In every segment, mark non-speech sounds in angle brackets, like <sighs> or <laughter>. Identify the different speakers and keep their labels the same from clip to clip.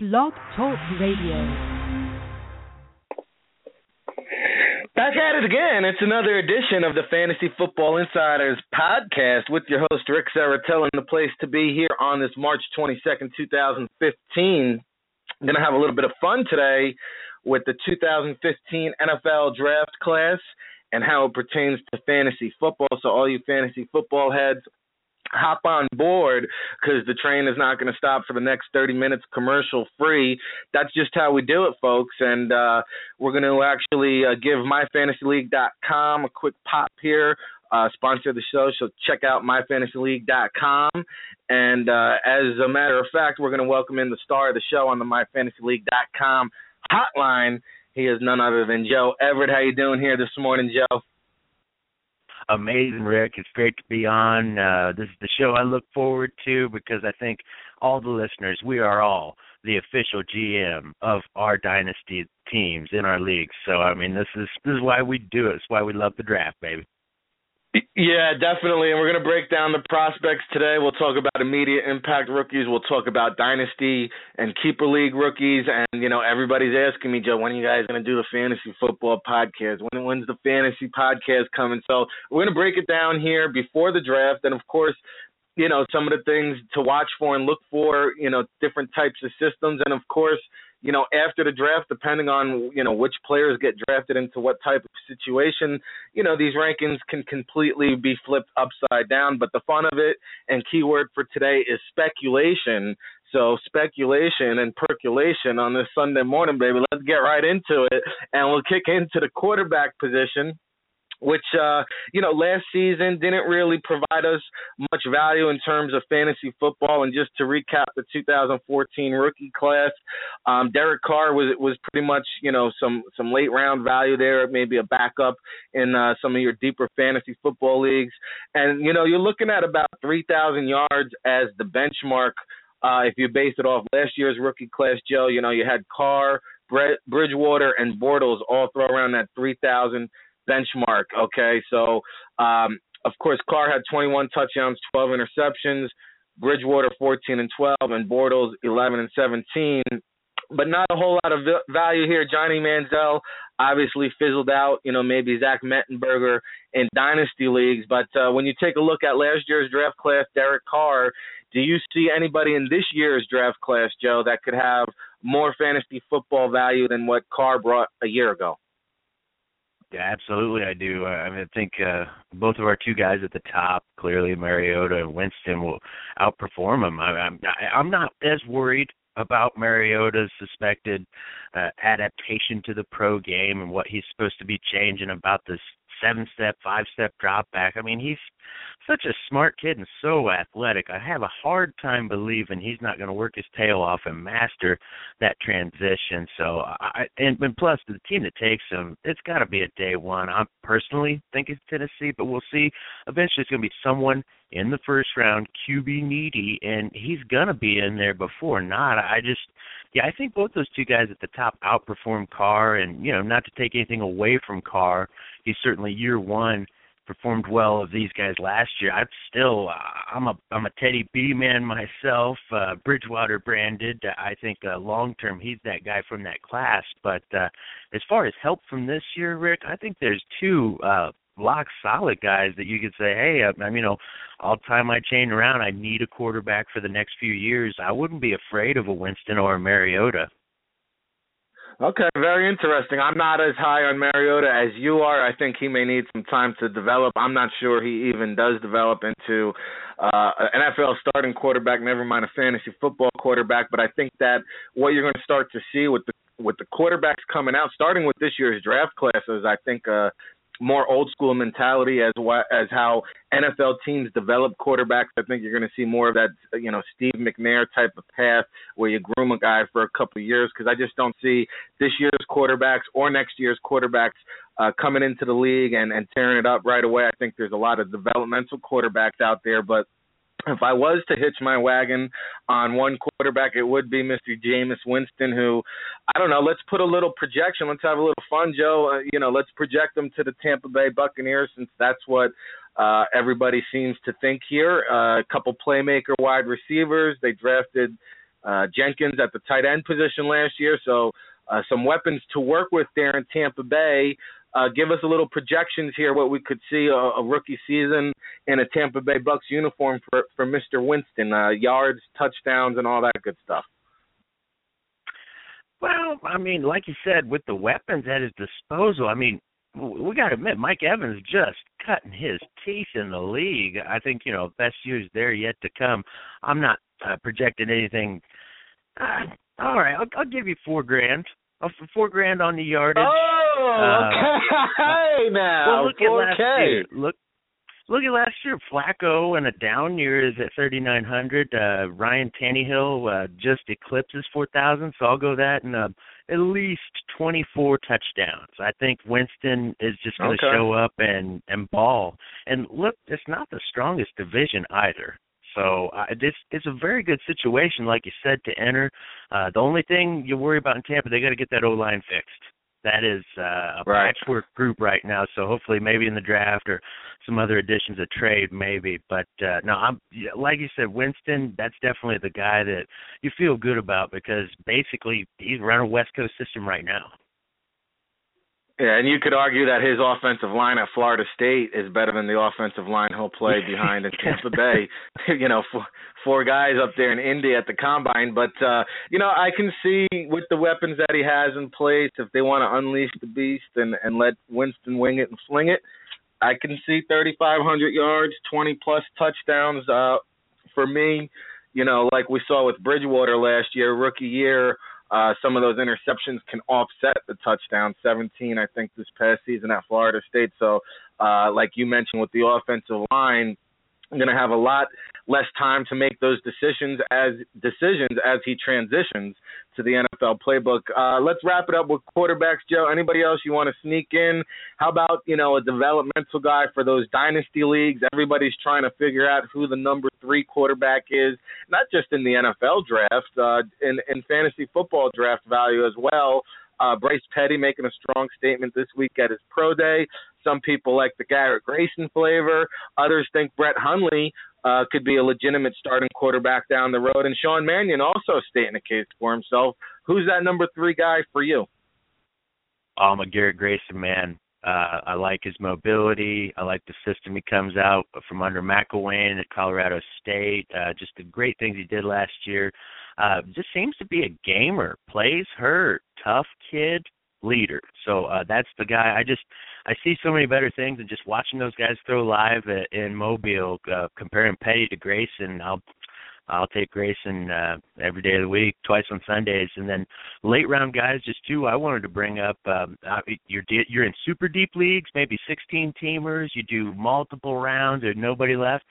Speaker 1: Blog Talk Radio.
Speaker 2: Back at it again. It's another edition of the Fantasy Football Insiders podcast with your host, Ric Serritella, the place to be here on this March 22nd, 2015. I'm going to have a little bit of fun today with the 2015 NFL draft class and how it pertains to fantasy football. So, all you fantasy football heads, hop on board because the train is not going to stop for the next 30 minutes commercial free. That's just how we do it, folks. And uh, we're going to actually uh, give myfantasyleague.com a quick pop here. Uh, sponsor the show, so check out myfantasyleague.com. And uh, as a matter of fact, we're going to welcome in the star of the show on the myfantasyleague.com hotline. He is none other than Joe Everett. How you doing here this morning, Joe?
Speaker 3: Amazing, Ric. It's great to be on. Uh, this is the show I look forward to because I think all the listeners, we are all the official GM of our dynasty teams in our leagues. So I mean, this is this is why we do it. It's why we love the draft, baby.
Speaker 2: Yeah, definitely. And we're going to break down the prospects today. We'll talk about immediate impact rookies. We'll talk about dynasty and keeper league rookies. And, you know, everybody's asking me, Joe, when are you guys going to do the fantasy football podcast? When when's the fantasy podcast coming? So we're going to break it down here before the draft. And, of course, you know, some of the things to watch for and look for, you know, different types of systems. And, of course, you know, after the draft, depending on, you know, which players get drafted into what type of situation, you know, these rankings can completely be flipped upside down. But the fun of it and keyword for today is speculation. So speculation and percolation on this Sunday morning, baby. Let's get right into it. And we'll kick into the quarterback position which uh, you know last season didn't really provide us much value in terms of fantasy football. And just to recap the 2014 rookie class, um, Derek Carr was was pretty much you know some some late round value there, maybe a backup in uh, some of your deeper fantasy football leagues. And you know you're looking at about 3,000 yards as the benchmark. Uh, if you base it off last year's rookie class, Joe, you know you had Carr, Bridgewater, and Bortles all throw around that 3,000 benchmark. Okay, so um, of course Carr had 21 touchdowns, 12 interceptions. Bridgewater 14 and 12, and Bortles 11 and 17. But not a whole lot of value here. Johnny Manziel obviously fizzled out. You know, maybe Zach Mettenberger in dynasty leagues. But uh, when you take a look at last year's draft class, Derek Carr, do you see anybody in this year's draft class, Joe, that could have more fantasy football value than what Carr brought a year ago?
Speaker 3: Yeah, absolutely, I do. I mean, I think uh, both of our two guys at the top, clearly Mariota and Winston, will outperform them. I, I'm I'm not as worried about Mariota's suspected uh, adaptation to the pro game and what he's supposed to be changing about this seven step, five step drop back. I mean, he's such a smart kid and so athletic. I have a hard time believing he's not going to work his tail off and master that transition. So, I and, and plus the team that takes him, it's got to be a day one. I personally think it's Tennessee, but we'll see. Eventually, it's going to be someone in the first round, QB needy, and he's to be in there before not. I just yeah, I think both those two guys at the top outperformed Carr, and you know, not to take anything away from Carr, he's certainly year one performed well of these guys last year. I'm still, uh, I'm a, I'm a Teddy B man myself, uh, Bridgewater branded. I think uh, long term he's that guy from that class. But uh, as far as help from this year, Ric, I think there's two uh, lock solid guys that you could say, hey, I'm, you know, I'll tie my chain around. I need a quarterback for the next few years. I wouldn't be afraid of a Winston or a Mariota.
Speaker 2: Okay, very interesting. I'm not as high on Mariota as you are. I think he may need some time to develop. I'm not sure he even does develop into uh, an NFL starting quarterback, never mind a fantasy football quarterback. But I think that what you're going to start to see with the with the quarterbacks coming out, starting with this year's draft classes, I think uh, more old school mentality as what as how NFL teams develop quarterbacks. I think you're going to see more of that, you know, Steve McNair type of path where you groom a guy for a couple of years because I just don't see this year's quarterbacks or next year's quarterbacks uh, coming into the league and, and tearing it up right away. I think there's a lot of developmental quarterbacks out there, but if I was to hitch my wagon on one quarterback, it would be Mr. Jameis Winston, who I don't know. Let's put a little projection. Let's have a little fun, Joe. Uh, you know, let's project them to the Tampa Bay Buccaneers, since that's what uh, everybody seems to think here. Uh, a couple playmaker wide receivers. They drafted uh, Jenkins at the tight end position last year. So uh, some weapons to work with there in Tampa Bay. Uh, give us a little projections here, what we could see a, a rookie season in a Tampa Bay Bucks uniform for for Mr. Winston, uh, yards, touchdowns, and all that good stuff.
Speaker 3: Well, I mean, like you said, with the weapons at his disposal, I mean, we got to admit, Mike Evans just cutting his teeth in the league. I think you know best years there yet to come. I'm not uh, projecting anything. Uh, all right, I'll, I'll give you four grand. Uh, four grand on the yardage.
Speaker 2: Oh, okay. Uh, now,
Speaker 3: well, look 4K. at last year. Look, look at last year. Flacco in a down year is at 3,900. Uh, Ryan Tannehill uh, just eclipses 4,000, so I'll go that and uh, at least 24 touchdowns. I think Winston is just going to
Speaker 2: okay.
Speaker 3: show up and and ball. And look, it's not the strongest division either. So uh, this it's a very good situation, like you said, to enter. Uh, the only thing you worry about in Tampa, they got to get that O line fixed that is uh, a
Speaker 2: right.
Speaker 3: patchwork group right now. So hopefully, maybe in the draft or some other additions, of trade, maybe. But uh, no, I'm like you said, Winston. That's definitely the guy that you feel good about because basically he's running a West Coast system right now.
Speaker 2: Yeah, and you could argue that his offensive line at Florida State is better than the offensive line he'll play <laughs> behind in Tampa Bay. <laughs> you know, four, four guys up there in Indy at the combine. But uh, you know, I can see with the weapons that he has in place, if they want to unleash the beast and and let Winston wing it and fling it, I can see 3,500 yards, 20 plus touchdowns. Uh, for me, you know, like we saw with Bridgewater last year, rookie year uh, some of those interceptions can offset the touchdown. 17, I think, this past season at Florida State. So, uh, like you mentioned with the offensive line, I'm going to have a lot less time to make those decisions as decisions as he transitions to the NFL playbook. Uh, let's wrap it up with quarterbacks, Joe. Anybody else you want to sneak in? How about you know a developmental guy for those dynasty leagues? Everybody's trying to figure out who the number three quarterback is, not just in the NFL draft, uh, in in fantasy football draft value as well. Uh, Bryce Petty making a strong statement this week at his pro day. Some people like the Garrett Grayson flavor. Others think Brett Hundley uh, could be a legitimate starting quarterback down the road. And Sean Mannion also stating a case for himself. Who's that number three guy for you?
Speaker 3: Oh, I'm a Garrett Grayson man. Uh, I like his mobility. I like the system he comes out from under McElwain at Colorado State. Uh, just the great things he did last year. Uh, just seems to be a gamer. Plays hurt, tough kid, leader. So uh, that's the guy. I just I see so many better things than just watching those guys throw live at, in Mobile. Uh, comparing Petty to Grayson, I'll I'll take Grayson uh, every day of the week, twice on Sundays, and then late round guys. Just two I wanted to bring up. Um, you're you're in super deep leagues, maybe 16 teamers. You do multiple rounds. There's nobody left.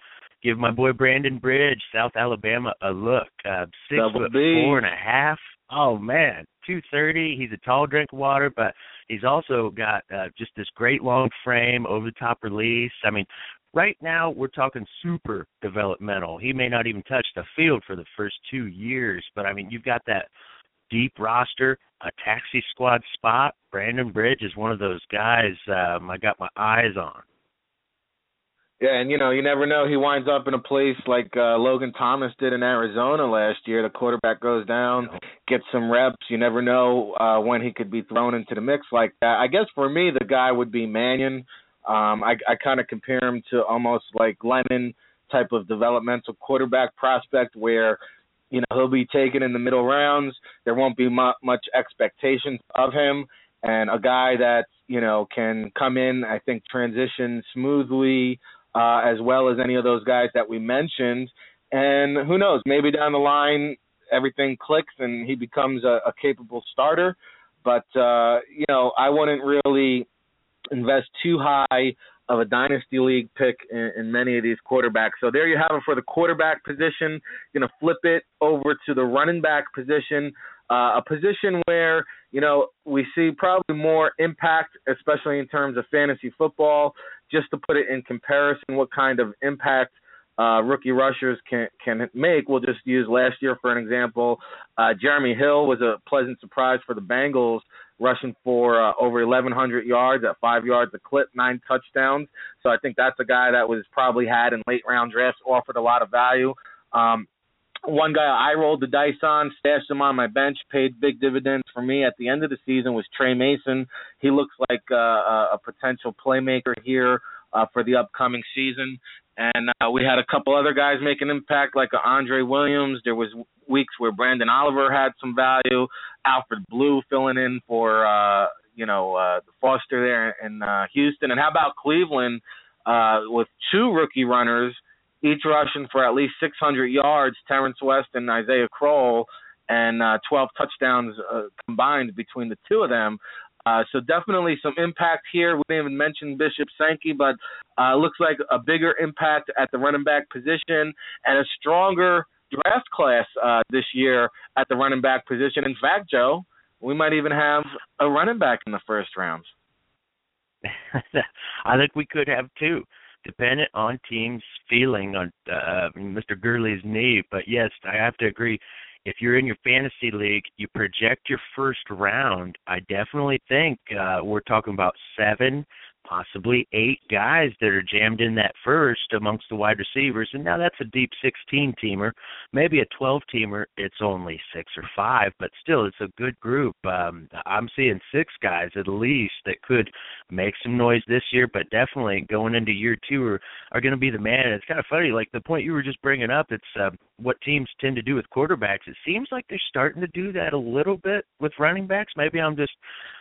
Speaker 3: Give my boy Brandon Bridge, South Alabama, a look. Uh, six
Speaker 2: Double
Speaker 3: foot
Speaker 2: B.
Speaker 3: four and a half. Oh man, 230. He's a tall drink of water, but he's also got uh, just this great long frame, over the top release. I mean, right now we're talking super developmental. He may not even touch the field for the first two years, but I mean, you've got that deep roster, a taxi squad spot. Brandon Bridge is one of those guys um, I got my eyes on.
Speaker 2: Yeah, and you know, you never know. He winds up in a place like uh, Logan Thomas did in Arizona last year. The quarterback goes down, gets some reps. You never know uh, when he could be thrown into the mix like that. I guess for me, the guy would be Mannion. Um, I, I kind of compare him to almost like Glennon type of developmental quarterback prospect, where you know he'll be taken in the middle rounds. There won't be mu- much expectations of him, and a guy that you know can come in. I think transition smoothly uh, as well as any of those guys that we mentioned. And who knows, maybe down the line everything clicks and he becomes a, a capable starter. But uh, you know, I wouldn't really invest too high of a dynasty league pick in, in many of these quarterbacks. So there you have it for the quarterback position. Going to flip it over to the running back position, uh, a position where you know we see probably more impact, especially in terms of fantasy football just to put it in comparison, what kind of impact uh, rookie rushers can can make. We'll just use last year for an example. Uh, Jeremy Hill was a pleasant surprise for the Bengals, rushing for uh, over 1,100 yards at five yards a clip, nine touchdowns. So I think that's a guy that was probably had in late round drafts, offered a lot of value. Um, one guy I rolled the dice on, stashed him on my bench, paid big dividends for me at the end of the season was Tre Mason. He looks like uh, a potential playmaker here uh, for the upcoming season. And uh, we had a couple other guys make an impact, like Andre Williams. There was weeks where Branden Oliver had some value. Alfred Blue filling in for uh, you know uh, Foster there in uh, Houston. And how about Cleveland uh, with two rookie runners? Each rushing for at least 600 yards. Terrance West and Isaiah Crowell, and uh, 12 touchdowns uh, combined between the two of them. Uh, so definitely some impact here. We didn't even mention Bishop Sankey, but uh, looks like a bigger impact at the running back position and a stronger draft class uh, this year at the running back position. In fact, Joe, we might even have a running back in the first rounds. <laughs>
Speaker 3: I think we could have two dependent on teams' feeling on uh, Mr. Gurley's knee. But yes, I have to agree. If you're in your fantasy league, you project your first round. I definitely think uh, we're talking about seven possibly eight guys that are jammed in that first amongst the wide receivers. And now that's a deep 16 teamer. Maybe a 12 teamer, it's only six or five, but still, it's a good group. Um, I'm seeing six guys at least that could make some noise this year, but definitely going into year two are, are going to be the man. It's kind of funny, like the point you were just bringing up, it's uh, what teams tend to do with quarterbacks. It seems like they're starting to do that a little bit with running backs. Maybe I'm just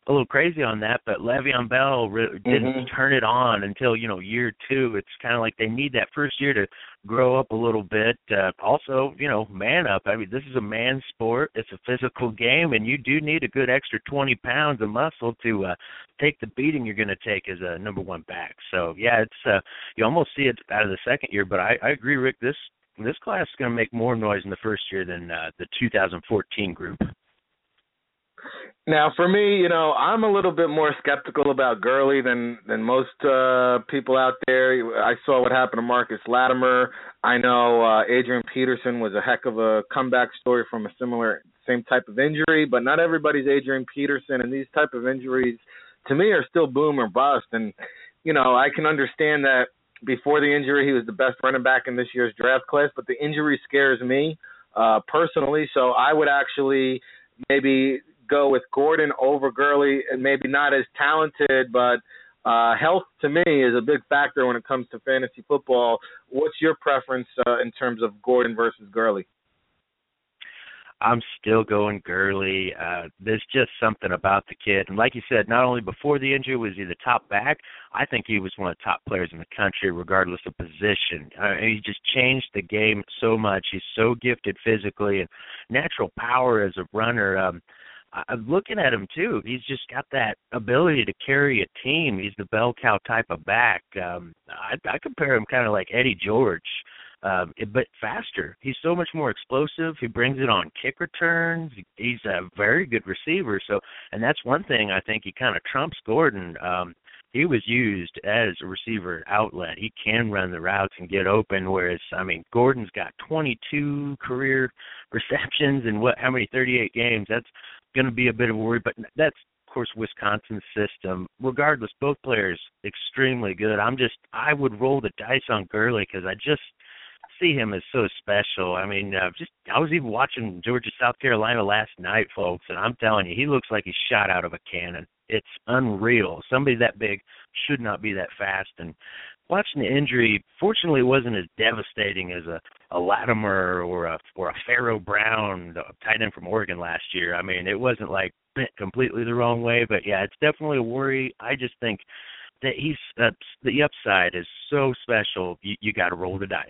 Speaker 3: a little crazy on that, but Le'Veon Bell re- didn't mm-hmm. turn it on until you know year two. It's kind of like they need that first year to grow up a little bit. Uh, also, you know, man up. I mean, this is a man sport. It's a physical game, and you do need a good extra 20 pounds of muscle to uh, take the beating you're going to take as a number one back. So yeah, it's uh, you almost see it out of the second year. But I, I agree, Ric. This this class is going to make more noise in the first year than uh, the 2014 group.
Speaker 2: Now, for me, you know, I'm a little bit more skeptical about Gurley than than most uh, people out there. I saw what happened to Marcus Lattimore. I know uh, Adrian Peterson was a heck of a comeback story from a similar same type of injury, but not everybody's Adrian Peterson, and these type of injuries, to me, are still boom or bust. And you know, I can understand that before the injury, he was the best running back in this year's draft class, but the injury scares me uh, personally. So I would actually maybe go with Gordon over Gurley, and maybe not as talented, but uh, health to me is a big factor when it comes to fantasy football. What's your preference uh, in terms of Gordon versus Gurley?
Speaker 3: I'm still going Gurley. Uh, there's just something about the kid, and like you said, not only before the injury was he the top back. I think he was one of the top players in the country, regardless of position. Uh, he just changed the game so much. He's so gifted physically and natural power as a runner. Um, I'm looking at him too. He's just got that ability to carry a team. He's the bell cow type of back. Um, I, I compare him kind of like Eddie George, um, but faster. He's so much more explosive. He brings it on kick returns. He's a very good receiver. So, and that's one thing I think he kind of trumps Gordon. Um, he was used as a receiver outlet. He can run the routes and get open. Whereas, I mean, Gordon's got 22 career <laughs> receptions in what? How many? 38 games. That's going to be a bit of a worry. But that's of course Wisconsin's system. Regardless, both players extremely good. I'm just I would roll the dice on Gurley because I just see him as so special. I mean, uh, just I was even watching Georgia South Carolina last night, folks, and I'm telling you, he looks like he's shot out of a cannon. It's unreal. Somebody that big should not be that fast. And watching the injury, fortunately, wasn't as devastating as a a Lattimore or a or a Pharaoh Brown, the tight end from Oregon last year. I mean, it wasn't like bent completely the wrong way, but yeah, it's definitely a worry. I just think that he's uh, the upside is so special. You, you got to roll the dice.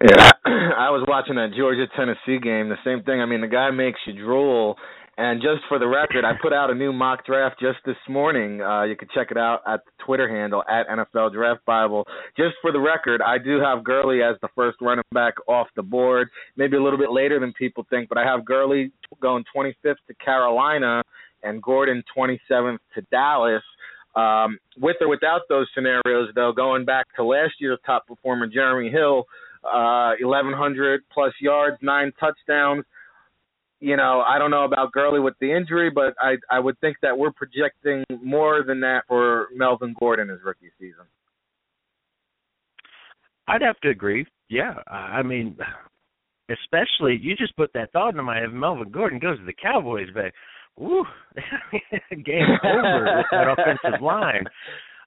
Speaker 2: Yeah, <coughs> I was watching that Georgia Tennessee game. The same thing. I mean, the guy makes you drool, and just for the record, I put out a new mock draft just this morning. Uh, you can check it out at the Twitter handle at NFL Draft Bible. Just for the record, I do have Gurley as the first running back off the board. Maybe a little bit later than people think, but I have Gurley going 25th to Carolina and Gordon 27th to Dallas. Um, with or without those scenarios, though, going back to last year's top performer, Jeremy Hill, uh, 1,100 plus yards, nine touchdowns you know, I don't know about Gurley with the injury, but I I would think that we're projecting more than that for Melvin Gordon his rookie season.
Speaker 3: I'd have to agree. Yeah, I mean, especially you just put that thought into my head. Melvin Gordon goes to the Cowboys, but woo, <laughs> game over with that <laughs> offensive line.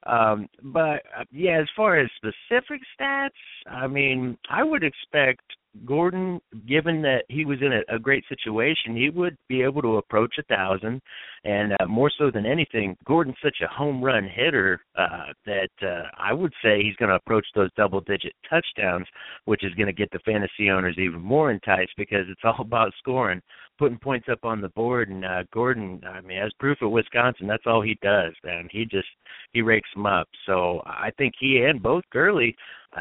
Speaker 3: Um, but uh, yeah, as far as specific stats, I mean, I would expect Gordon, given that he was in a, a great situation, he would be able to approach a thousand, and uh, more so than anything, Gordon's such a home run hitter uh, that uh, I would say he's going to approach those double-digit touchdowns, which is going to get the fantasy owners even more enticed because it's all <laughs> about scoring, putting points up on the board. And uh, Gordon, I mean, as proof at Wisconsin, that's all he does, man. He just he rakes them up. So I think he and both Gurley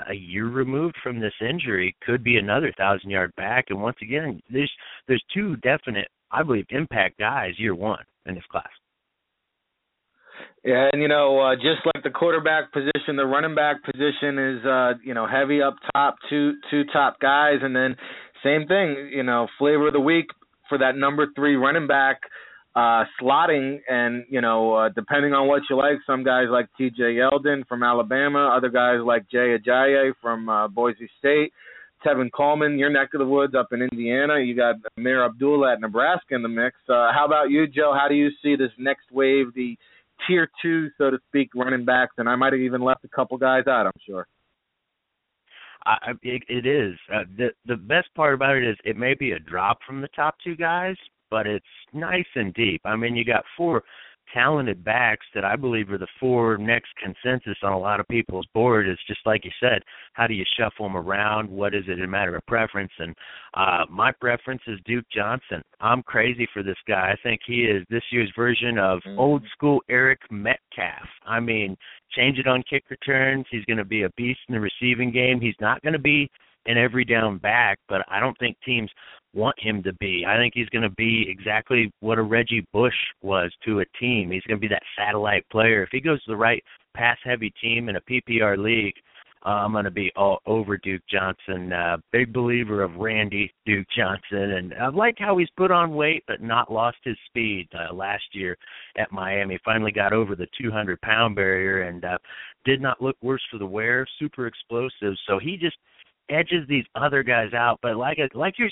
Speaker 3: a year removed from this injury could be another thousand yard back. And once again, there's there's two definite, I believe, impact guys year one in this class.
Speaker 2: Yeah, and you know, uh, just like the quarterback position, the running back position is uh, you know heavy up top, two two top guys, and then same thing, you know, flavor of the week for that number three running back uh, slotting, and you know, uh, depending on what you like, some guys like T.J. Yeldon from Alabama, other guys like Jay Ajayi from uh, Boise State, Tevin Coleman, your neck of the woods up in Indiana. You got Ameer Abdullah at Nebraska in the mix. Uh, how about you, Joe? How do you see this next wave, the tier two, so to speak, running backs? And I might have even left a couple guys out. I'm sure.
Speaker 3: I, it, it is. Uh, the the best part about it is it may be a drop from the top two guys, but it's nice and deep. I mean, you got four talented backs that I believe are the four next consensus on a lot of people's board is just like you said, how do you shuffle them around? What is it a matter of preference? And uh my preference is Duke Johnson. I'm crazy for this guy. I think he is this year's version of mm-hmm. old school Eric Metcalf. I mean, change it on kick returns. He's going to be a beast in the receiving game. He's not going to be an every down back, but I don't think teams want him to be. I think he's going to be exactly what a Reggie Bush was to a team. He's going to be that satellite player. If he goes to the right pass heavy team in a PPR league, uh, I'm going to be all over Duke Johnson. Uh, big believer of Randy Duke Johnson, and I like how he's put on weight but not lost his speed uh, last year at Miami. Finally got over the 200 pound barrier and uh, did not look worse for the wear. Super explosive. So he just edges these other guys out. But like like you're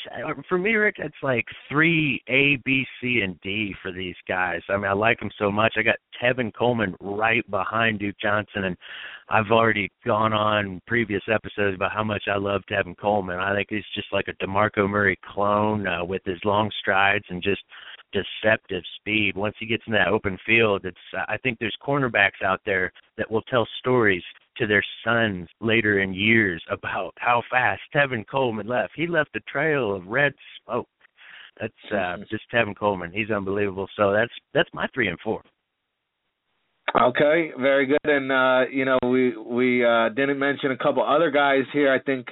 Speaker 3: for me, Ric, it's like three A, B, C, and D for these guys. I mean, I like them so much. I got Tevin Coleman right behind Duke Johnson, and I've already gone on previous episodes about how much I love Tevin Coleman. I think he's just like a Demarco Murray clone uh, with his long strides and just deceptive speed. Once he gets in that open field, it's I think there's cornerbacks out there that will tell stories to their sons later in years about how fast Tevin Coleman left. He left a trail of red smoke. That's uh mm-hmm. just Tevin Coleman. He's unbelievable. So that's that's my three and four.
Speaker 2: Okay, very good. And uh, you know, we we uh didn't mention a couple other guys here. I think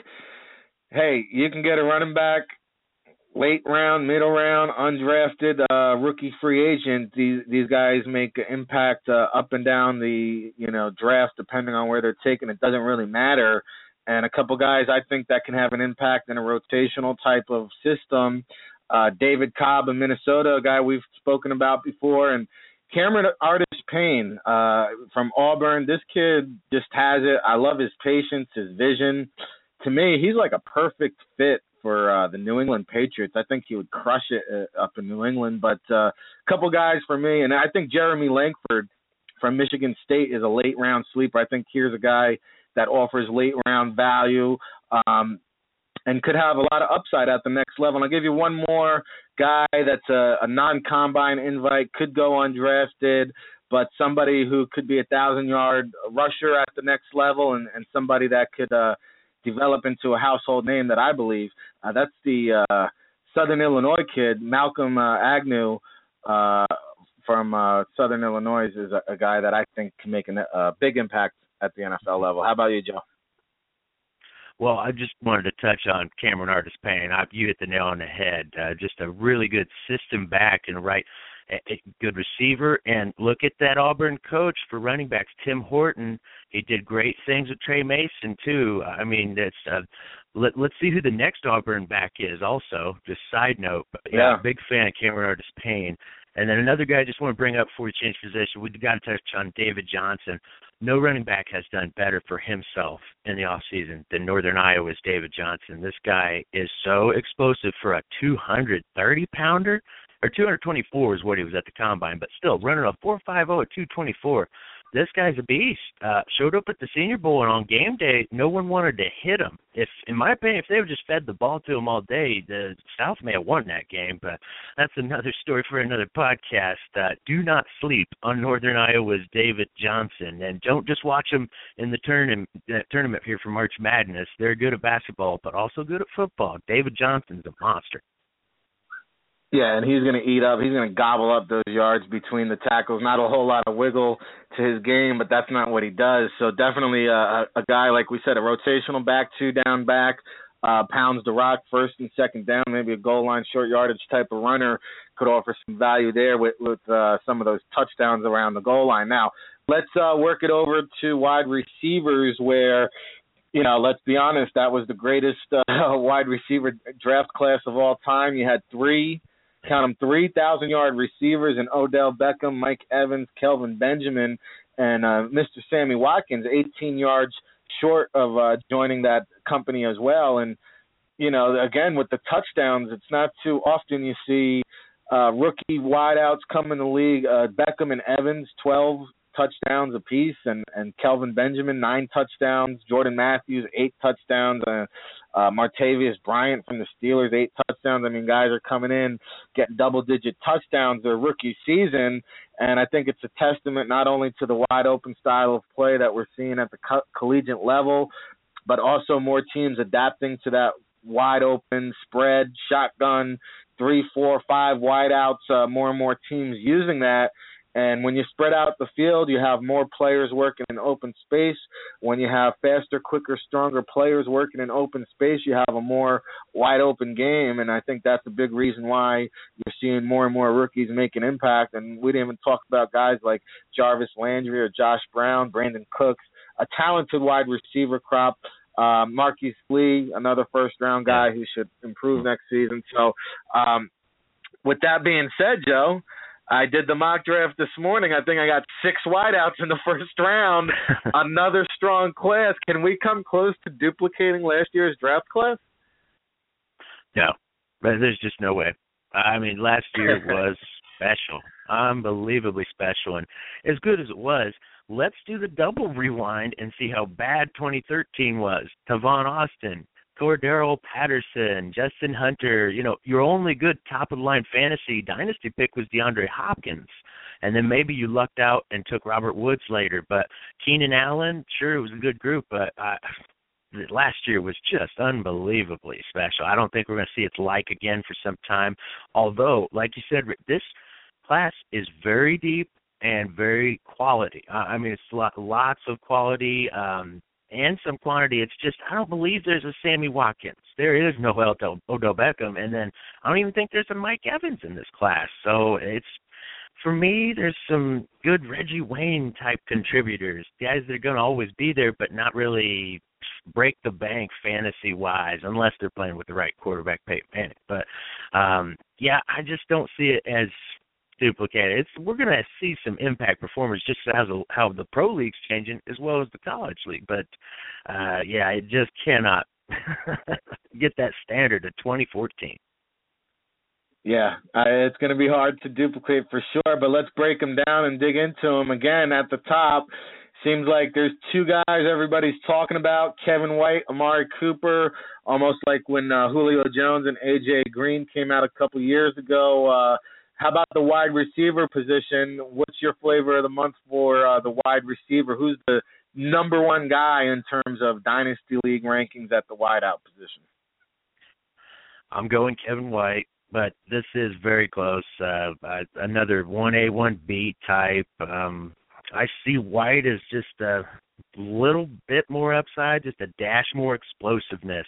Speaker 2: hey, you can get a running back late round, middle round, undrafted uh, rookie free agent. These these guys make an impact uh, up and down the you know draft depending on where they're taken. It doesn't really matter. And a couple guys I think that can have an impact in a rotational type of system. Uh, David Cobb in Minnesota, a guy we've spoken about before, and Cameron Artis Payne uh, from Auburn. This kid just has it. I love his patience, his vision. To me, he's like a perfect fit for uh, the New England Patriots. I think he would crush it uh, up in New England. But a uh, couple guys for me, and I think Jeremy Langford from Michigan State is a late round sleeper. I think here's a guy that offers late round value um, and could have a lot of upside at the next level. And I'll give you one more guy that's a, a non combine invite, could go undrafted, but somebody who could be a thousand yard rusher at the next level and, and somebody that could uh, develop into a household name that I believe. Uh, that's the uh, Southern Illinois kid, Malcolm uh, Agnew uh, from uh, Southern Illinois, is a, a guy that I think can make a big impact at the NFL level. How about you, Joe?
Speaker 3: Well, I just wanted to touch on Cameron Artis Payne. I, you hit the nail on the head. Uh, just a really good system back and right a good receiver. And look at that Auburn coach for running backs, Tim Horton. He did great things with Tre Mason too. I mean, that's uh, let let's see who the next Auburn back is. Also, just side note, but, yeah, yeah big fan of Cameron Artis Payne. And then another guy I just want to bring up before we change position, we got to touch on David Johnson. No running back has done better for himself in the off season than Northern Iowa's David Johnson. This guy is so explosive for a 230 pounder, or 224 is what he was at the combine, but still running a 4.50 at 224 this guy's a beast. Uh, showed up at the Senior Bowl, and on game day, no one wanted to hit him. If, in my opinion, if they would just fed the ball to him all day, the South may have won that game. But that's another <laughs> story for another podcast. Uh, do not sleep on Northern Iowa's David Johnson, and don't just watch him in the tournament tournament here for March Madness. They're good at basketball, but also good at football. David Johnson's a monster.
Speaker 2: Yeah, and he's going to eat up. He's going to gobble up those yards between the tackles. Not a whole lot of wiggle to his game, but that's not what he does. So definitely a, a guy like we said, a rotational back, two down back, uh, pounds the rock first and second down, maybe a goal line short yardage type of runner could offer some value there with with uh, some of those touchdowns around the goal line. Now let's uh, work it over to wide receivers where you know, let's be honest, that was the greatest uh, <laughs> wide receiver draft class of all time. You had three count them 3,000 yard receivers and Odell Beckham, Mike Evans, Kelvin Benjamin, and uh, Mr. Sammy Watkins, 18 yards short of uh, joining that company as well. And, you know, again, with the touchdowns, it's not too often you see uh, rookie wideouts come in the league. Uh, Beckham and Evans, 12 touchdowns apiece, and and Kelvin Benjamin nine touchdowns, Jordan Matthews eight touchdowns, uh, uh, Martavis Bryant from the Steelers eight touchdowns. I mean, guys are coming in getting double digit touchdowns their rookie season, and I think it's a testament not only to the wide open style of play that we're seeing at the co- collegiate level, but also more teams adapting to that wide open spread shotgun three, four, five wideouts. Uh, more and more teams using that and when you spread out the field, you have more players working in open space. When you have faster, quicker, stronger players working in open space, you have a more wide open game. And I think that's a big reason why you're seeing more and more rookies make an impact. And we didn't even talk about guys like Jarvis Landry or Josh Brown, Brandin Cooks, a talented wide receiver crop. Uh, Marquise Lee, another first round guy who should improve next season. So, um, with that being said, Joe, I did the mock draft this morning. I think I got six wideouts in the first round. <laughs> Another strong class. Can we come close to duplicating last year's draft class?
Speaker 3: No, but there's just no way. I mean, last year <laughs> was special, unbelievably special, and as good as it was. Let's do the double rewind and see how bad 2013 was. Tavon Austin, Cordarrelle Patterson, Justin Hunter. You know, your only good top of the line fantasy dynasty pick was DeAndre Hopkins. And then maybe you lucked out and took Robert Woods later. But Keenan Allen, sure, it was a good group, but I, <sighs> last year was just unbelievably special. I don't think we're going to see its like again for some time. Although, like you said, this class is very deep and very quality. I mean, it's lots of quality. Um, and some quantity. It's just I don't believe there's a Sammy Watkins. There is no Odell, Odell Beckham, and then I don't even think there's a Mike Evans in this class. So it's for me, there's some good Reggie Wayne type contributors, guys that are going to always be there, but not really break the bank fantasy wise unless they're playing with the right quarterback, Peyton Manning. But um yeah, I just don't see it as duplicated. It's we're going to see some impact performers just as a, how the pro league's changing as well as the college league. But uh yeah, it just cannot <laughs> get that standard of 2014.
Speaker 2: Yeah, it's going to be hard to duplicate for sure, but let's break them down and dig into them again at the top. Seems like there's two guys everybody's talking about Kevin White, Amari Cooper, almost like when uh, Julio Jones and AJ Green came out a couple years ago. Uh, how about the wide receiver position? What's your flavor of the month for uh, the wide receiver? Who's the number one guy in terms of dynasty league rankings at the wideout position?
Speaker 3: I'm going Kevin White, but this is very close. Uh, another one A one B type. Um, I see White as just a little bit more upside, just a dash more explosiveness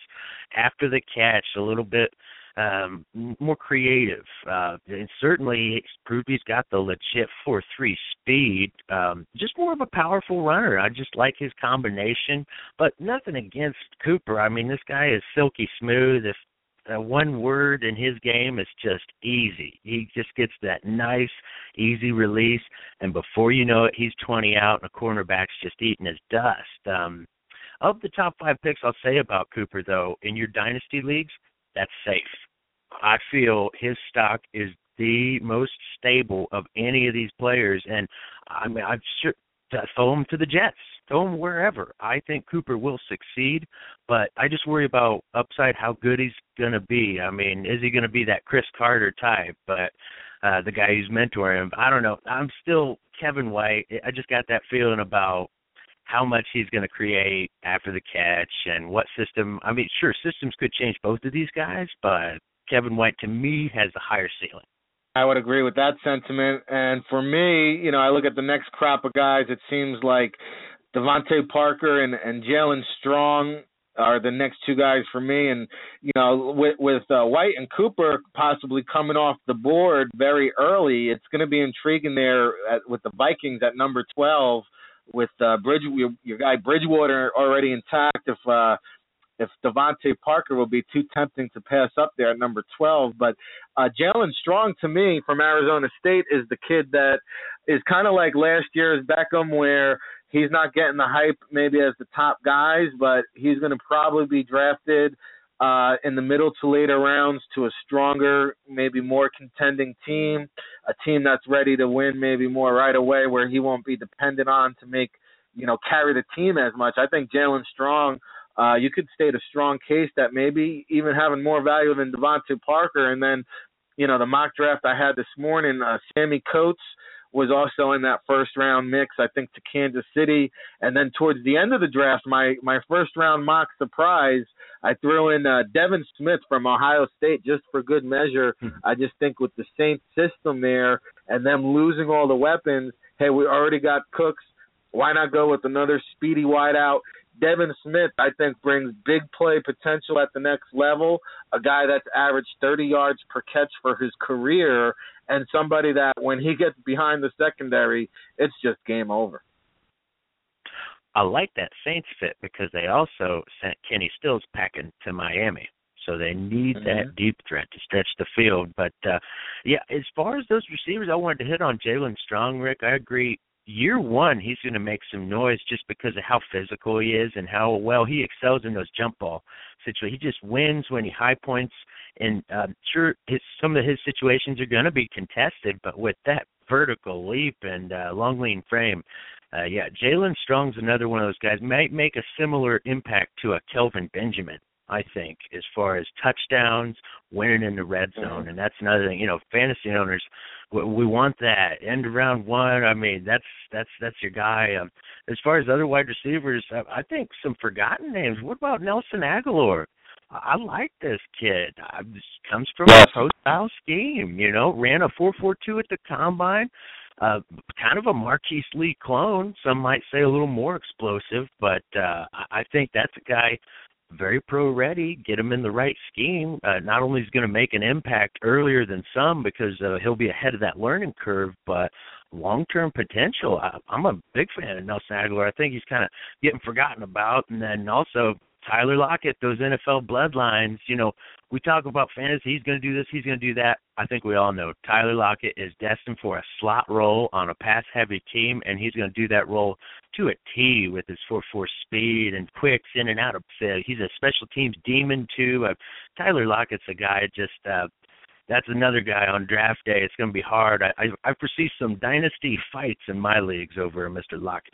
Speaker 3: after the catch, a little bit um, more creative. Uh, and certainly he's got the legit four three speed. Um, just more of a powerful runner. I just like his combination, but nothing against Cooper. I mean, this guy is silky smooth. If uh, one word in his game is just easy. He just gets that nice, easy release, and before you know it, he's 20 out, and the cornerback's just eating his dust. Um, of the top five picks, I'll say about Cooper though, in your dynasty leagues, that's safe. I feel his stock is the most stable of any of these players, and I mean, I'm sure throw him to the Jets, throw him wherever. I think Cooper will succeed, but I just worry about upside how good he's going to be. I mean, is he going to be that Cris Carter type? But uh, the guy who's mentoring him, I don't know. I'm still Kevin White. I just got that feeling about how much he's going to create after the catch and what system. I mean, sure, systems could change both of these guys, but Kevin White to me has a higher ceiling.
Speaker 2: I would agree with that sentiment. And for me, you know, I look at the next crop of guys. It seems like DeVante Parker and and Jaelen Strong are the next two guys for me. And you know, with with uh, White and Cooper possibly coming off the board very early, it's going to be intriguing there at, with the Vikings at number twelve. With uh, Bridge, your, your guy Bridgewater already intact. If uh, if DeVante Parker will be too tempting to pass up there at number 12. But uh, Jaelen Strong, to me, from Arizona State, is the kid that is kind of like last year's Beckham, where he's not getting the hype maybe as the top guys, but he's going to probably be drafted uh, in the middle to later rounds to a stronger, maybe more contending team, a team that's ready to win maybe more right away, where he won't be dependent on to make, you know, carry the team as much. I think Jaelen Strong – uh, you could state a strong case that maybe even having more value than DeVante Parker. And then, you know, the mock draft I had this morning, uh, Sammie Coates was also in that first round mix, I think, to Kansas City. And then towards the end of the draft, my my first round mock surprise, I threw in uh, Devin Smith from Ohio State just for good measure. Hmm. I just think with the Saints system there and them losing all the weapons, hey, we already got Cooks. Why not go with another speedy wideout? Devin Smith, I think, brings big play potential at the next level. A guy that's averaged 30 yards per catch for his career, and somebody that when he gets behind the secondary, it's just game over.
Speaker 3: I like that Saints fit because they also sent Kenny Stills packing to Miami. So they need mm-hmm. that deep threat to stretch the field. But uh yeah, as far as those receivers, I wanted to hit on Jaelen Strong, Ric. I agree year one he's going to make some noise just because of how physical he is and how well he excels in those jump ball situations. He just wins when he high points, and um, sure, his, some of his situations are going to be contested, but with that vertical leap and uh, long lean frame, uh, yeah, Jaelen Strong's another one of those guys. Might make a similar impact to a Kelvin Benjamin. I think, as far as touchdowns, winning in the red zone, mm-hmm. and that's another thing. You know, fantasy owners, we, we want that end of round one. I mean, that's that's that's your guy. Um, as far as other wide receivers, I, I think some forgotten names. What about Nelson Agholor? I like this kid. I, this comes from yes. a pro style scheme. You know, ran a four four two at the combine. Uh, kind of a Marquise Lee clone. Some might say a little more explosive, but uh, I think that's a guy very pro ready, get him in the right scheme. Uh, not only is going to make an impact earlier than some because uh, he'll be ahead of that learning curve, but long term potential. I, I'm a big fan of Nelson Agholor. I think he's kind of getting forgotten about, and then also Tyler Lockett, those NFL bloodlines, you know, we talk about fantasy, he's going to do this, he's going to do that. I think we all know Tyler Lockett is destined for a slot role on a pass heavy team, and he's going to do that role to a T with his 4 4 speed and quicks in and out of fit. He's a special teams demon, too. Uh, Tyler Lockett's a guy just. Uh, that's another guy on draft day. It's going to be hard. I, I I foresee some dynasty fights in my leagues over Mr. Lockett.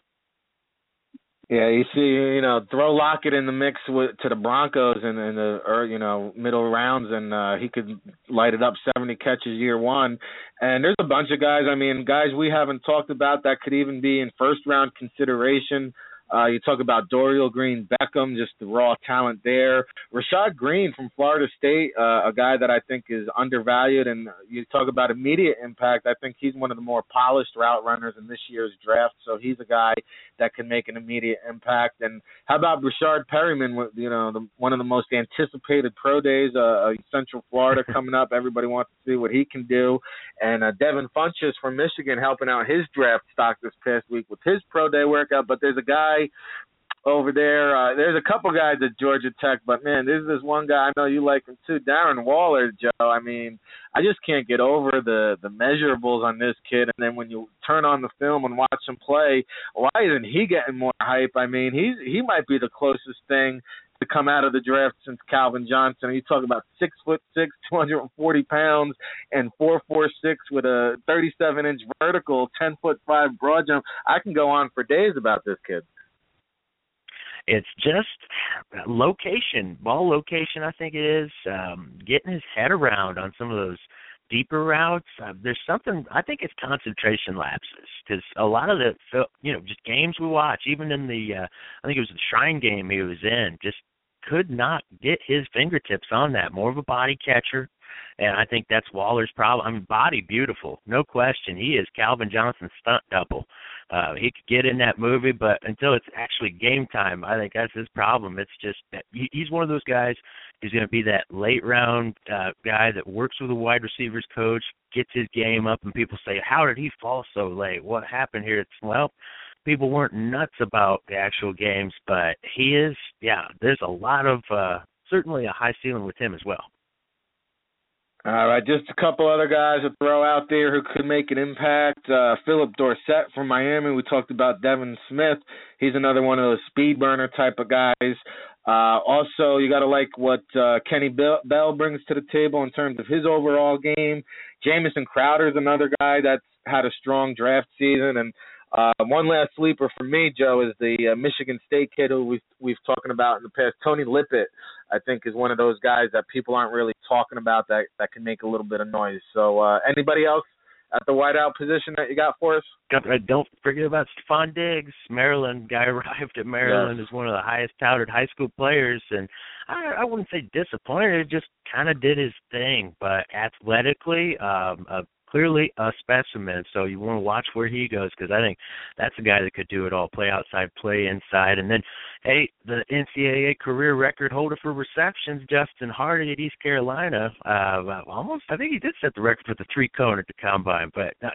Speaker 2: Yeah, you see, you know, throw Lockett in the mix with to the Broncos in, in the or you know middle rounds, and uh, he could light it up. Seventy catches year one, and there's a bunch of guys. I mean, guys we haven't talked about that could even be in first round consideration. Uh, you talk about Dorial Green Beckham, just the raw talent there. Rashad Greene from Florida State, uh, a guy that I think is undervalued. And you talk about immediate impact. I think he's one of the more polished route runners in this year's draft. So he's a guy that can make an immediate impact. And how about Breshad Perriman, You know, the, one of the most anticipated pro days, uh, uh Central Florida <laughs> coming up. Everybody wants to see what he can do. And uh, Devin Funchess from Michigan helping out his draft stock this past week with his pro day workout. But there's a guy over there. Uh, there's a couple guys at Georgia Tech, but man, there's this one guy I know you like him too, Darren Waller, Joe. I mean, I just can't get over the the measurables on this kid. And then when you turn on the film and watch him play, why isn't he getting more hype? I mean, he's he might be the closest thing to come out of the draft since Calvin Johnson. You talk about six foot six, two hundred and forty pounds, and four four six with a thirty seven inch vertical, ten foot five broad jump. I can go on for days about this kid.
Speaker 3: It's just location, ball location. I think it is um, getting his head around on some of those deeper routes. Uh, there's something I think it's concentration lapses because a lot of the you know just games we watch, even in the uh, I think it was the Shrine game he was in, just could not get his fingertips on that. More of a body catcher, and I think that's Waller's problem. I mean, body beautiful, no question. He is Calvin Johnson's stunt double. Uh, he could get in that movie, but until it's actually game time, I think that's his problem. It's just that he, he's one of those guys. He's going to be that late round uh, guy that works with a wide receivers coach, gets his game up, and people say, "How did he fall so late? What happened here?" It's well, people weren't nuts about the actual games, but he is. Yeah, there's a lot of uh, certainly a high ceiling with him as well.
Speaker 2: All right, just a couple other guys to throw out there who could make an impact. Uh, Phillip Dorsett from Miami. We talked about Devin Smith. He's another one of those speed burner type of guys. Uh, also, you got to like what uh, Kenny Bell brings to the table in terms of his overall game. Jamison Crowder is another guy that's had a strong draft season, and uh, one last sleeper for me, Joe, is the uh, Michigan State kid who we've we've talking about in the past. Tony Lippett, I think, is one of those guys that people aren't really talking about that that can make a little bit of noise. So, uh, anybody else at the wideout position that you got for us?
Speaker 3: Don't forget about Stefon Diggs. Maryland <laughs> guy arrived at Maryland yes. as one of the highest touted high school players, and I, I wouldn't say disappointed. It just kind of did his thing, but athletically, um, a clearly a specimen. So you want to watch where he goes because I think that's a guy that could do it all: play outside, play inside, and then hey, the NCAA career record holder for receptions, Justin Hardy at East Carolina. Uh, almost, I think he did set the record for the three cone at the combine, but uh,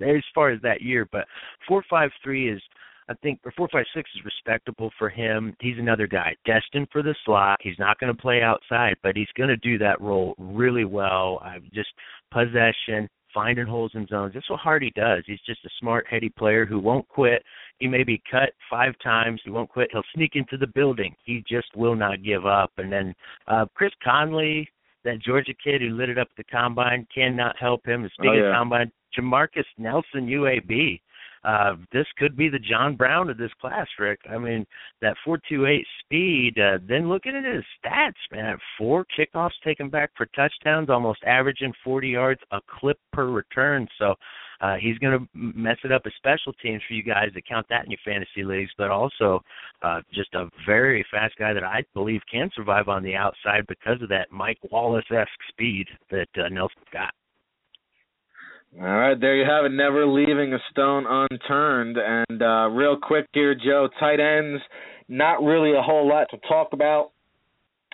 Speaker 3: <laughs> as far as that year, but four five three is. I think or four five six is respectable for him. He's another guy destined for the slot. He's not going to play outside, but he's going to do that role really well. I just possession, finding holes in zones. That's what Hardy does. He's just a smart, heady player who won't quit. He may be cut five times. He won't quit. He'll sneak into the building. He just will not give up. And then uh, Chris Conley, that Georgia kid who lit it up at the combine, cannot help him. Speaking oh, yeah. of combine, Jamarcus Nelson, UAB uh, this could be the John Brown of this class, Ric. I mean, that 4.28 speed. Uh, then looking at his stats, man, four kickoffs taken back for touchdowns, almost averaging 40 yards a clip per return. So uh, he's going to mess it up as special teams for you guys that count that in your fantasy leagues, but also uh, just a very fast guy that I believe can survive on the outside because of that Mike Wallace esque speed that uh, Nelson's got.
Speaker 2: All right, there you have it. Never leaving a stone unturned. And uh, real quick here, Joe, tight ends, not really a whole lot to talk about.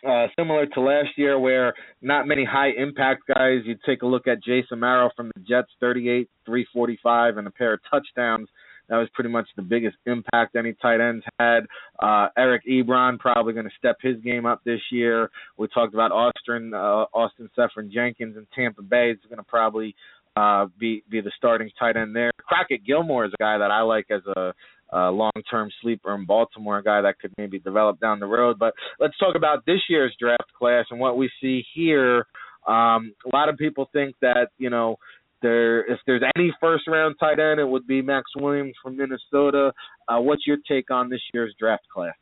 Speaker 2: Uh, similar to last year, where not many high impact guys. You take a look at Jace Amaro from the Jets, 38, 345, and a pair of touchdowns. That was pretty much the biggest impact any tight ends had. Uh, Eric Ebron probably going to step his game up this year. We talked about Austin, uh, Austin Seferian-Jenkins in Tampa Bay. It's going to probably uh, be be the starting tight end there. Crockett Gillmore is a guy that I like as a, long-term sleeper in Baltimore, a guy that could maybe develop down the road. But let's talk about this year's draft class and what we see here. Um, a lot of people think that you know there if there's any first round tight end, it would be Maxx Williams from Minnesota. Uh, what's your take on this year's draft class?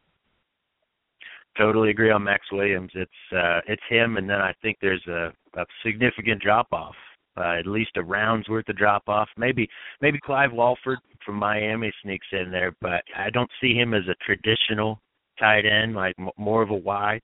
Speaker 3: Totally agree on Maxx Williams. It's uh, it's him, and then I think there's a, a significant drop off uh, at least a round's worth of drop off. Maybe maybe Clive Walford from Miami sneaks in there, but I don't see him as a traditional tight end, like m- more of a Y.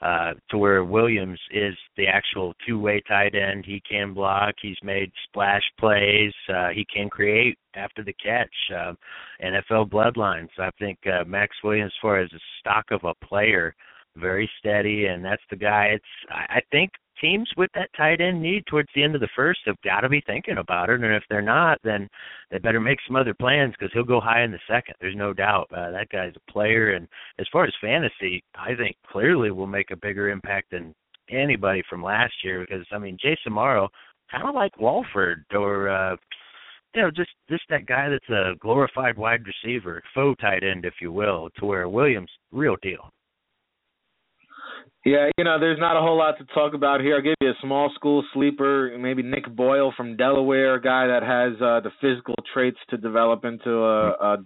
Speaker 3: Uh, to where Williams is the actual two-way tight end. He can block. He's made splash plays. Uh, he can create after the catch. Uh, NFL bloodlines. I think uh, Maxx Williams, as far as a stock of a player, very steady, and that's the guy. It's I think teams with that tight end need towards the end of the first have got to be thinking about it, and if they're not, then they better make some other plans because he'll go high in the second. There's no doubt. Uh, that guy's a player, and as far as fantasy, I think clearly will make a bigger impact than anybody from last year because I mean Jace Amaro, kind of like Walford or. uh you know, just just that guy that's a glorified wide receiver, faux tight end, if you will, to where Williams real deal.
Speaker 2: Yeah, you know, there's not a whole lot to talk about here. I'll give you a small school sleeper, maybe Nick Boyle from Delaware, a guy that has uh, the physical traits to develop into a, a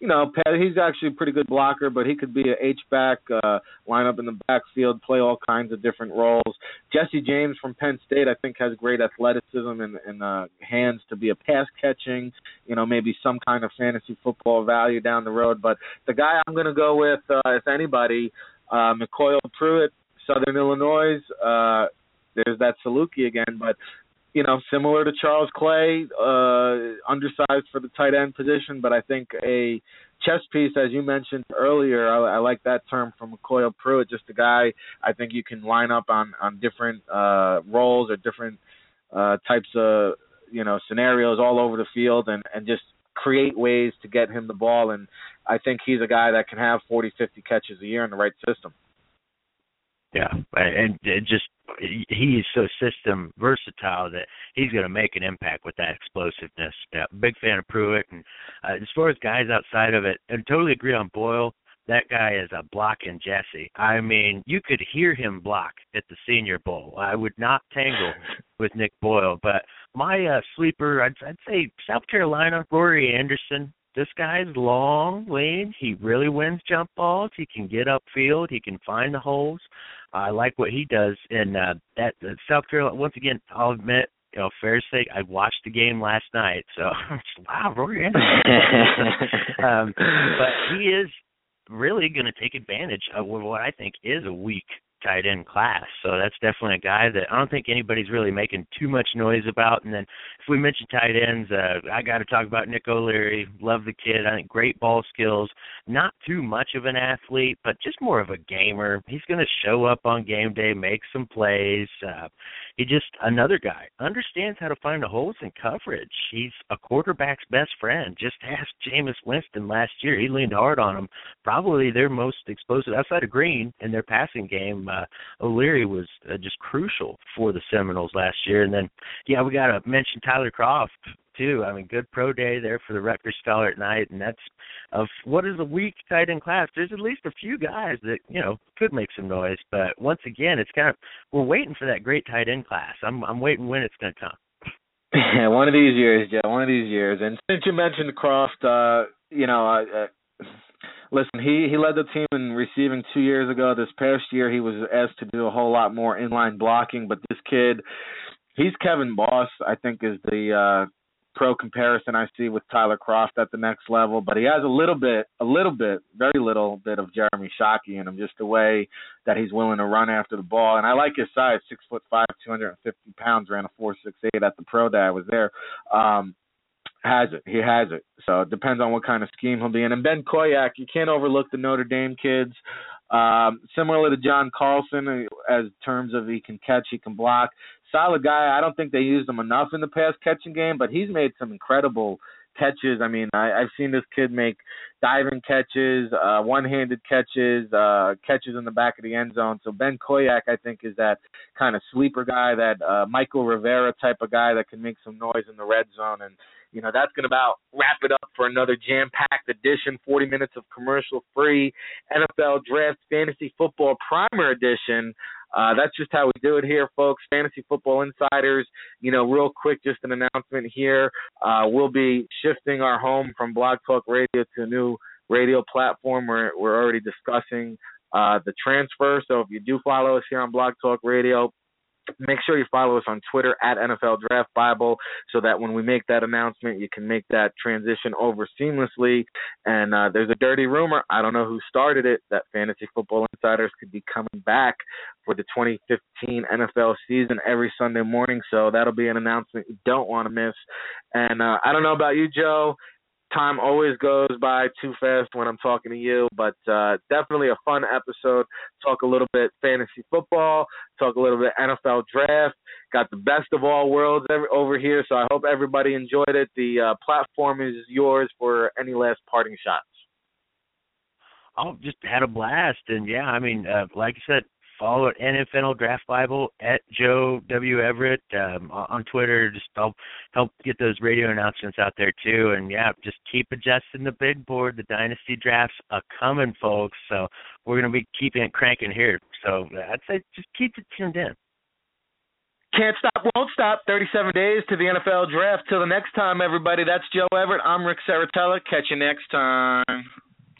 Speaker 2: you know, he's actually a pretty good blocker, but he could be a H back, uh, line up in the backfield, play all kinds of different roles. Jesse James from Penn State, I think, has great athleticism and, and uh, hands to be a pass catching, you know, maybe some kind of fantasy football value down the road. But the guy I'm going to go with, uh, if anybody, uh, MyCole Pruitt Southern Illinois. Uh, there's that Saluki again, but you know, similar to Charles Clay, uh, undersized for the tight end position, but I think a chess piece, as you mentioned earlier, I, I like that term from MyCole Pruitt, just a guy I think you can line up on on different uh, roles or different uh, types of you know scenarios all over the field, and and just create ways to get him the ball. And I think he's a guy that can have 40, 50 catches a year in the right system.
Speaker 3: Yeah, and it just he is so system versatile that he's going to make an impact with that explosiveness. Yeah, big fan of Pruitt, and uh, as far as guys outside of it, I totally agree on Boyle. That guy is a blocking Jesse. I mean, you could hear him block at the Senior Bowl. I would not tangle <laughs> with Nick Boyle, but my uh, sleeper, I'd, I'd say South Carolina, Rory Anderson this guy's long, lean. He really wins jump balls. He can get upfield. He can find the holes. I like what he does in uh, that uh, South Carolina. Once again, I'll admit, you know, fair say, I watched the game last night, so <laughs> wow, Rory <laughs> um, but he is really going to take advantage of what I think is a weak tight end class. So that's definitely a guy that I don't think anybody's really making too much noise about. And then if we mention tight ends, uh, I got to talk about Nick O'Leary. Love the kid. I think great ball skills. Not too much of an athlete, but just more of a gamer. He's going to show up on game day, make some plays. Uh, he just another guy understands how to find the holes in coverage. He's a quarterback's best friend. Just ask Jameis Winston last year. He leaned hard on him. Probably their most explosive outside of Greene in their passing game. Uh, O'Leary was uh, just crucial for the Seminoles last year. And then, yeah, we got to mention Tyler Kroft too. I mean, good pro day there for the Rutgers Scarlet Knight, and that's of what is a weak tight end class. There's at least a few guys that you know could make some noise, but once again, it's kind of we're waiting for that great tight end class. I'm I'm waiting when it's going to come.
Speaker 2: Yeah, <laughs> one of these years, yeah, one of these years. And since you mentioned Kroft, uh, you know, uh, listen, he he led the team in receiving two years ago. This past year, he was asked to do a whole lot more inline blocking. But this kid, he's Kevin Boss. I think is the uh, pro comparison I see with Tyler Kroft at the next level, but he has a little bit, a little bit, very little bit of Jeremy Shockey in him, just the way that he's willing to run after the ball. And I like his size, six foot five, two hundred and fifty pounds, ran a four six eight at the pro day I was there. Um, has it. He has it. So it depends on what kind of scheme he'll be in. And Ben Koyack, you can't overlook the Notre Dame kids. Um, similar to John Carlson, uh, as terms of he can catch, he can block solid guy. I don't think they used him enough in the pass catching game, but he's made some incredible catches. I mean, I, I've seen this kid make diving catches, uh, one-handed catches, uh, catches in the back of the end zone. So Ben Koyack, I think, is that kind of sleeper guy, that uh, Mychal Rivera type of guy that can make some noise in the red zone. And you know, that's going to about wrap it up for another jam-packed edition, 40 minutes of commercial-free NFL Draft Fantasy Football Primer Edition. Uh, that's just how we do it here, folks. Fantasy Football Insiders. You know, real quick, just an announcement here. Uh, we'll be shifting our home from Blog Talk Radio to a new radio platform. We're we're already discussing uh, the transfer. So if you do follow us here on Blog Talk Radio, Make sure you follow us on Twitter at NFL Draft Bible so that when we make that announcement, you can make that transition over seamlessly. And uh, there's a dirty rumor, I don't know who started it, that Fantasy Football Insiders could be coming back for the 2015 NFL season every Sunday morning. So that'll be an announcement you don't want to miss. And uh, I don't know about you, Joe time always goes by too fast when I'm talking to you, but uh, definitely a fun episode. Talk a little bit fantasy football, talk a little bit NFL draft. Got the best of all worlds over here, so I hope everybody enjoyed it. The uh, platform is yours for any last parting shots.
Speaker 3: Oh, just had a blast, and yeah, I mean, uh, like I said, follow at NFL Draft Bible at Joe W Everett um, on Twitter. Just help help get those radio announcements out there too. And yeah, just keep adjusting the big board. The dynasty drafts are coming, folks. So we're gonna be keeping it cranking here. So I'd say just keep it tuned in.
Speaker 2: Can't stop, won't stop. 37 days to the NFL draft. Till the next time, everybody. That's Joe Everett. I'm Ric Serritella. Catch you next time.